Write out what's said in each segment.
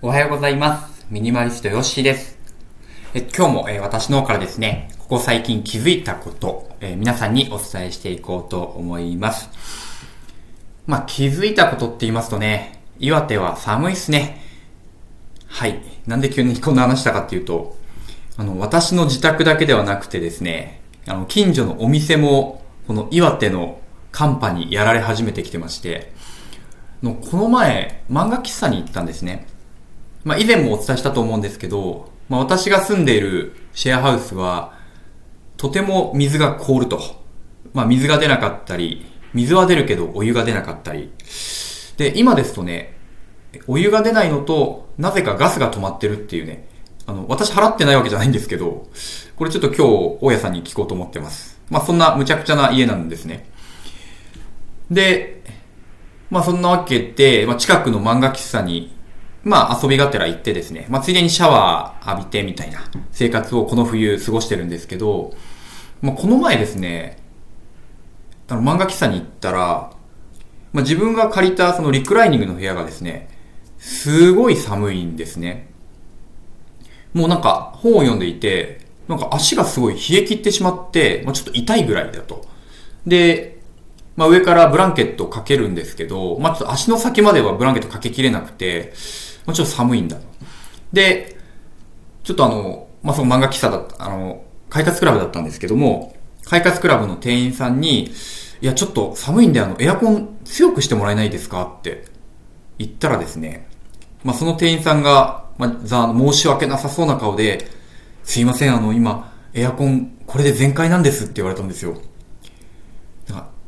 おはようございます。ミニマリストヨッシーです。え今日も、え私の方からですね、ここ最近気づいたこと、え皆さんにお伝えしていこうと思います。まあ、気づいたことって言いますとね、岩手は寒いっすね。はい。なんで急にこんな話したかっていうと、あの、私の自宅だけではなくてですね、あの、近所のお店も、この岩手の寒波にやられ始めてきてまして、のこの前、漫画喫茶に行ったんですね。まあ、以前もお伝えしたと思うんですけど、まあ、私が住んでいるシェアハウスは、とても水が凍ると。まあ、水が出なかったり、水は出るけどお湯が出なかったり。で、今ですとね、お湯が出ないのと、なぜかガスが止まってるっていうね、あの、私払ってないわけじゃないんですけど、これちょっと今日、大家さんに聞こうと思ってます。まあ、そんな無茶苦茶な家なんですね。で、まあそんなわけで、まあ近くの漫画喫茶に、まあ遊びがてら行ってですね、まあついでにシャワー浴びてみたいな生活をこの冬過ごしてるんですけど、まあこの前ですね、あの漫画喫茶に行ったら、まあ自分が借りたそのリクライニングの部屋がですね、すごい寒いんですね。もうなんか本を読んでいて、なんか足がすごい冷え切ってしまって、まあちょっと痛いぐらいだと。で、まあ上からブランケットをかけるんですけど、まあちょっと足の先まではブランケットかけきれなくて、まあちょっと寒いんだと。で、ちょっとあの、まあその漫画喫茶だった、あの、快活クラブだったんですけども、快活クラブの店員さんに、いやちょっと寒いんであの、エアコン強くしてもらえないですかって言ったらですね、まあその店員さんが、まあ、ざ申し訳なさそうな顔で、すいません、あの、今、エアコン、これで全開なんですって言われたんですよ。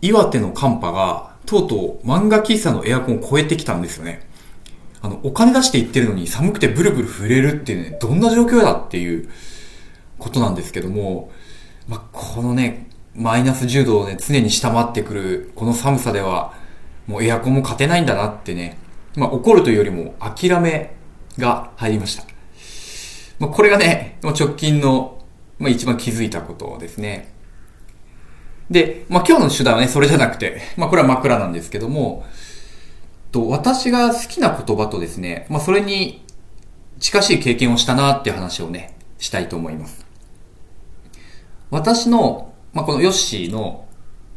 岩手の寒波が、とうとう漫画喫茶のエアコンを超えてきたんですよね。あの、お金出して行ってるのに寒くてブルブル震えるっていうね、どんな状況だっていうことなんですけども、まあ、このね、マイナス10度をね、常に下回ってくる、この寒さでは、もうエアコンも勝てないんだなってね、まあ、怒るというよりも諦めが入りました。まあ、これがね、直近の、まあ、一番気づいたことですね。で、まあ、今日の主題はね、それじゃなくて、まあ、これは枕なんですけども、と、私が好きな言葉とですね、まあ、それに近しい経験をしたなっていう話をね、したいと思います。私の、まあ、このヨッシーの、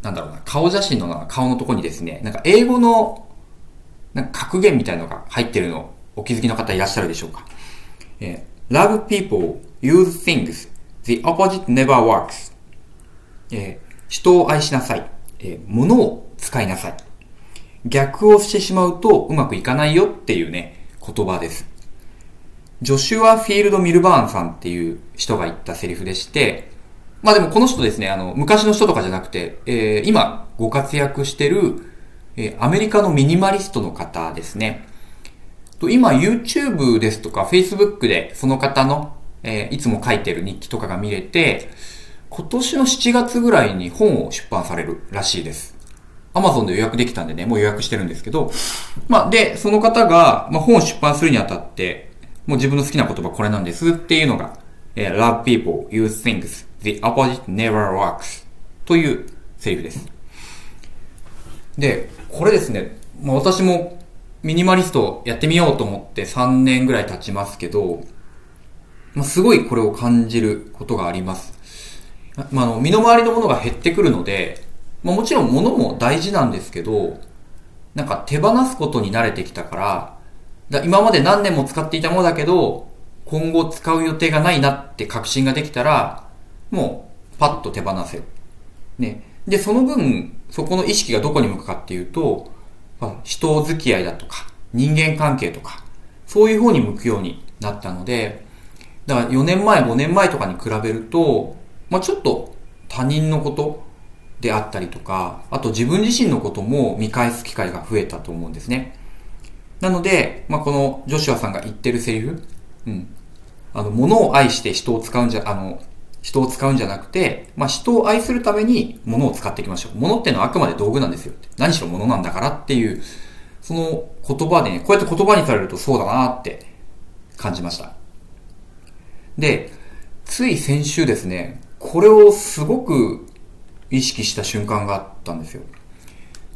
なんだろうな、顔写真の顔のとこにですね、なんか英語の、なんか格言みたいなのが入ってるの、お気づきの方いらっしゃるでしょうか。えー Love people, use things, the opposite never works. えー人を愛しなさい。えー物を使いなさい。逆をしてしまうとうまくいかないよっていうね、言葉です。ジョシュア・フィールド・ミルバーンさんっていう人が言ったセリフでして、まあでもこの人ですね、あの、昔の人とかじゃなくて、えー今ご活躍してる、えーアメリカのミニマリストの方ですね。と今 YouTube ですとか Facebook でその方の、えーいつも書いてる日記とかが見れて、今年の7月ぐらいに本を出版されるらしいです。Amazon で予約できたんでね、もう予約してるんですけど、まあ、で、その方が、まあ、本を出版するにあたって、もう自分の好きな言葉これなんですっていうのが、えー Love people, use things, the opposite never works というセリフです。で、これですね、まあ、私もミニマリストやってみようと思って3年ぐらい経ちますけど、まあ、すごいこれを感じることがあります。まあ、あの、身の回りのものが減ってくるので、まあ、もちろん物も大事なんですけど、なんか手放すことに慣れてきたから、だ今まで何年も使っていたものだけど、今後使う予定がないなって確信ができたら、もうパッと手放せる。ね。で、その分、そこの意識がどこに向くかっていうと、ま人付き合いだとか、人間関係とか、そういう方に向くようになったので、だから4年前、5年前とかに比べると、まあちょっと他人のことであったりとか、あと自分自身のことも見返す機会が増えたと思うんですね。なので、まあこのジョシュアさんが言ってるセリフ、うん。あの、物を愛して人を使うんじゃ、あの、人を使うんじゃなくて、まあ人を愛するために物を使っていきましょう。物ってのはあくまで道具なんですよ。何しろ物なんだからっていう、その言葉でね、こうやって言葉にされるとそうだなって感じました。で、つい先週ですね、これをすごく意識した瞬間があったんですよ。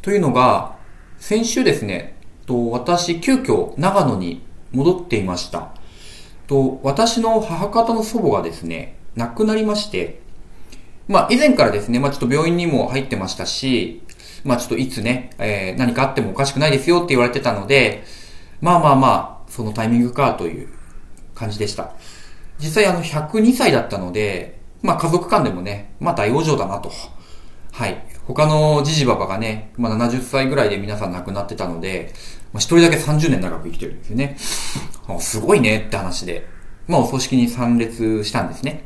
というのが、先週ですね、と私、急遽長野に戻っていました。と、私の母方の祖母がですね、亡くなりまして、まあ以前からですね、まあちょっと病院にも入ってましたし、まあちょっといつね、えー、何かあってもおかしくないですよって言われてたので、まあまあまあ、そのタイミングかという感じでした。実際あの102歳だったので、まあ家族間でもね、まあ大往生だなと。はい。他のじじばばがね、まあ70歳ぐらいで皆さん亡くなってたので、まあ一人だけ30年長く生きてるんですよね。すごいねって話で、まあお葬式に参列したんですね。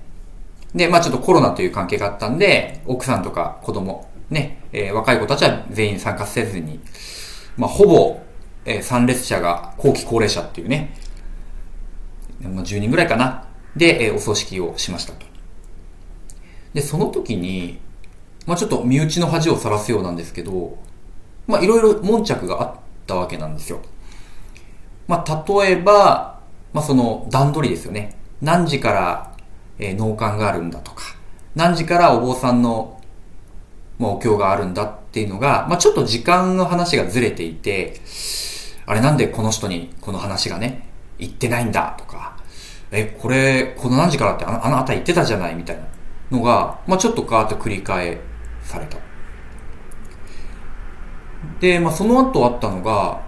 で、まあちょっとコロナという関係があったんで、奥さんとか子供、ね、えー、若い子たちは全員参加せずに、まあほぼ、えー、参列者が後期高齢者っていうね、まあ10人ぐらいかな。で、えー、お葬式をしましたと。で、その時に、まあちょっと身内の恥をさらすようなんですけど、まあいろいろ悶着があったわけなんですよ。まあ例えば、まあその段取りですよね。何時からえー、農館があるんだとか、何時からお坊さんの、まあ、お経があるんだっていうのが、まあ、ちょっと時間の話がずれていて、あれなんでこの人にこの話がね、言ってないんだとか、え、これ、この何時からってあのあなた言ってたじゃないみたいなのが、まあ、ちょっとガーッと繰り返された。で、まあ、その後あったのが、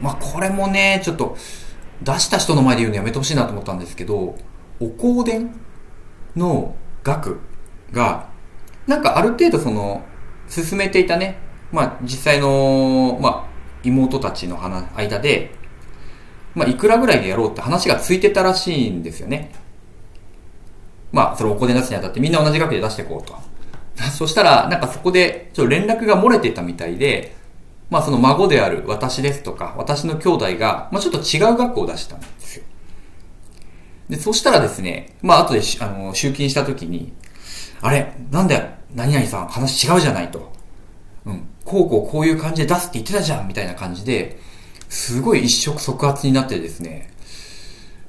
まあ、これもね、ちょっと、出した人の前で言うのやめてほしいなと思ったんですけど、お香典の額が、なんかある程度その、進めていたね、まあ実際の、まあ妹たちの間で、まあいくらぐらいでやろうって話がついてたらしいんですよね。まあそれをお金出すにあたってみんな同じ額で出していこうと。そしたら、なんかそこで、ちょっと連絡が漏れてたみたいで、まあその孫である私ですとか、私の兄弟が、まあちょっと違う額を出したんですよ。で、そしたらですね、まあ後であの集金した時に、あれ、なんで何々さん話違うじゃないと。うん、こうこうこういう感じで出すって言ってたじゃんみたいな感じで、すごい一触即発になってですね、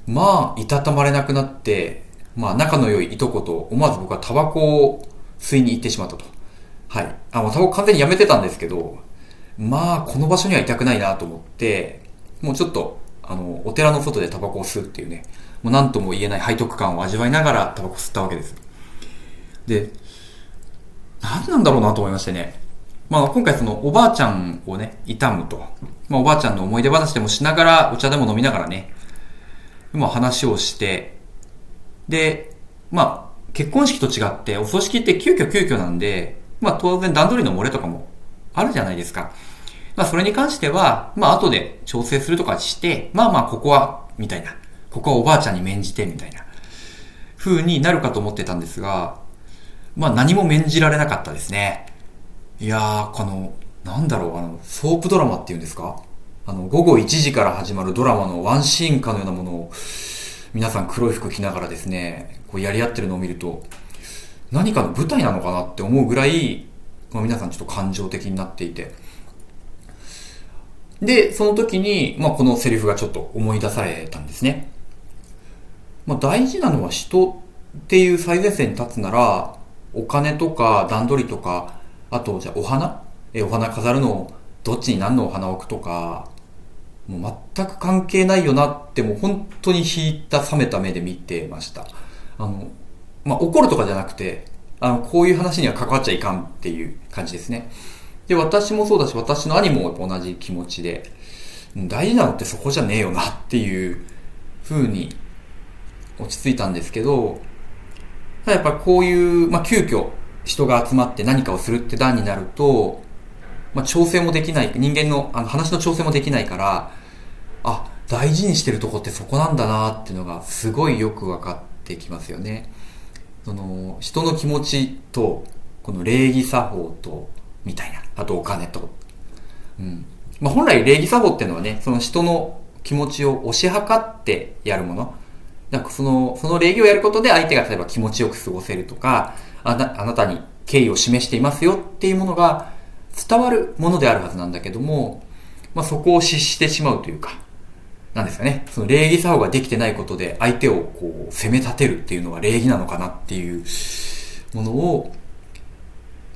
まあ、いたたまれなくなって、まあ、仲の良いいとこと思わず僕はタバコを吸いに行ってしまったと。はい。あ、もうタバコ完全にやめてたんですけど、まあ、この場所にはいたくないなと思って、もうちょっと、あの、お寺の外でタバコを吸うっていうね、もう何とも言えない背徳感を味わいながらタバコ吸ったわけです。で、何なんだろうなと思いましてね。まあ今回そのおばあちゃんをね、悼むと。まあおばあちゃんの思い出話でもしながら、お茶でも飲みながらね、まあ話をして、で、まあ結婚式と違ってお葬式って急遽急遽なんで、まあ当然段取りの漏れとかもあるじゃないですか。まあそれに関しては、まあ後で調整するとかして、まあまあここは、みたいな。ここはおばあちゃんに免じて、みたいな、風になるかと思ってたんですが、まあ何も免じられなかったですね。いやー、この、なんだろう、あの、ソープドラマっていうんですか？あの、午後1時から始まるドラマのワンシーンかのようなものを、皆さん黒い服着ながらですね、こうやり合ってるのを見ると、何かの舞台なのかなって思うぐらい、まあ、皆さんちょっと感情的になっていて、で、その時に、まあ、このセリフがちょっと思い出されたんですね。まあ、大事なのは人っていう最前線に立つなら、お金とか段取りとか、あと、じゃあお花？え、お花飾るのどっちに何のお花を置くとか、もう全く関係ないよなってもう本当に引いた冷めた目で見てました。あの、まあ、怒るとかじゃなくて、あの、こういう話には関わっちゃいかんっていう感じですね。で、私もそうだし、私の兄も同じ気持ちで、大事なのってそこじゃねえよなっていう風に落ち着いたんですけど、ただやっぱこういう、まあ、急遽人が集まって何かをするって段になると、まあ、調整もできない、人間のあの話の調整もできないから、あ、大事にしてるとこってそこなんだなっていうのがすごいよく分かってきますよね。その、人の気持ちと、この礼儀作法と、みたいな。あとお金と。うん。まあ、本来礼儀作法っていうのはね、その人の気持ちを推し量ってやるもの。なんかその、その礼儀をやることで相手が例えば気持ちよく過ごせるとか、あなあなたに敬意を示していますよっていうものが伝わるものであるはずなんだけども、まあ、そこを失してしまうというか、なんですかね、その礼儀作法ができてないことで相手をこう責め立てるっていうのが礼儀なのかなっていうものを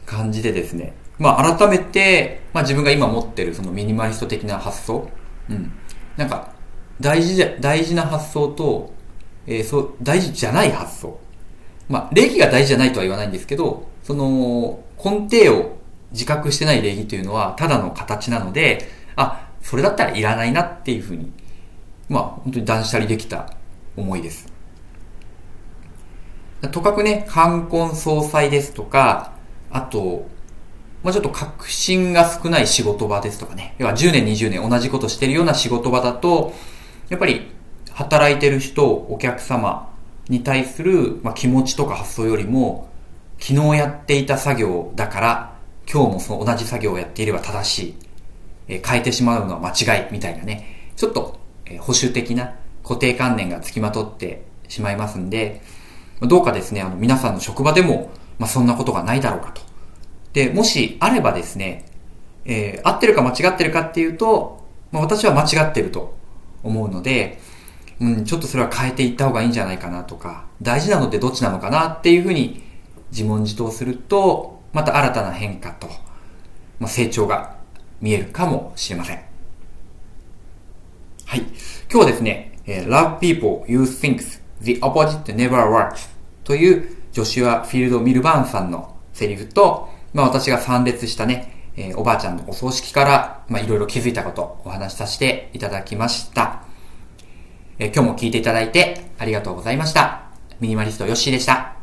感じてですね、まあ改めて、まあ自分が今持ってるそのミニマリスト的な発想、うん。なんか、大事じゃ、大事な発想と、えー、そう、大事じゃない発想。まあ、礼儀が大事じゃないとは言わないんですけど、その、根底を自覚してない礼儀というのは、ただの形なので、あ、それだったらいらないなっていうふうに、まあ、本当に断捨離できた思いです。とかくね、冠婚葬祭ですとか、あと、まあ、ちょっと確信が少ない仕事場ですとかね。要は10年、20年同じことしてるような仕事場だと、やっぱり働いてる人、お客様に対する、まあ、気持ちとか発想よりも、昨日やっていた作業だから、今日もその同じ作業をやっていれば正しい。えー、変えてしまうのは間違いみたいなね。ちょっと、えー、保守的な固定観念がつきまとってしまいますんで、どうかですね、あの、皆さんの職場でも、まあ、そんなことがないだろうかと。で、もしあればですね、えー、合ってるか間違ってるかっていうと、まあ、私は間違ってると思うので、うん、ちょっとそれは変えていった方がいいんじゃないかなとか、大事なのってどっちなのかなっていうふうに自問自答すると、また新たな変化と、まあ、成長が見えるかもしれません。はい。今日はですね、Love people you think the opposite never works というジョシュア・フィールド・ミルバーンさんのセリフと、まあ私が参列したね、えー、おばあちゃんのお葬式から、まあいろいろ気づいたことをお話しさせていただきました。えー、今日も聞いていただいてありがとうございました。ミニマリストヨッシーでした。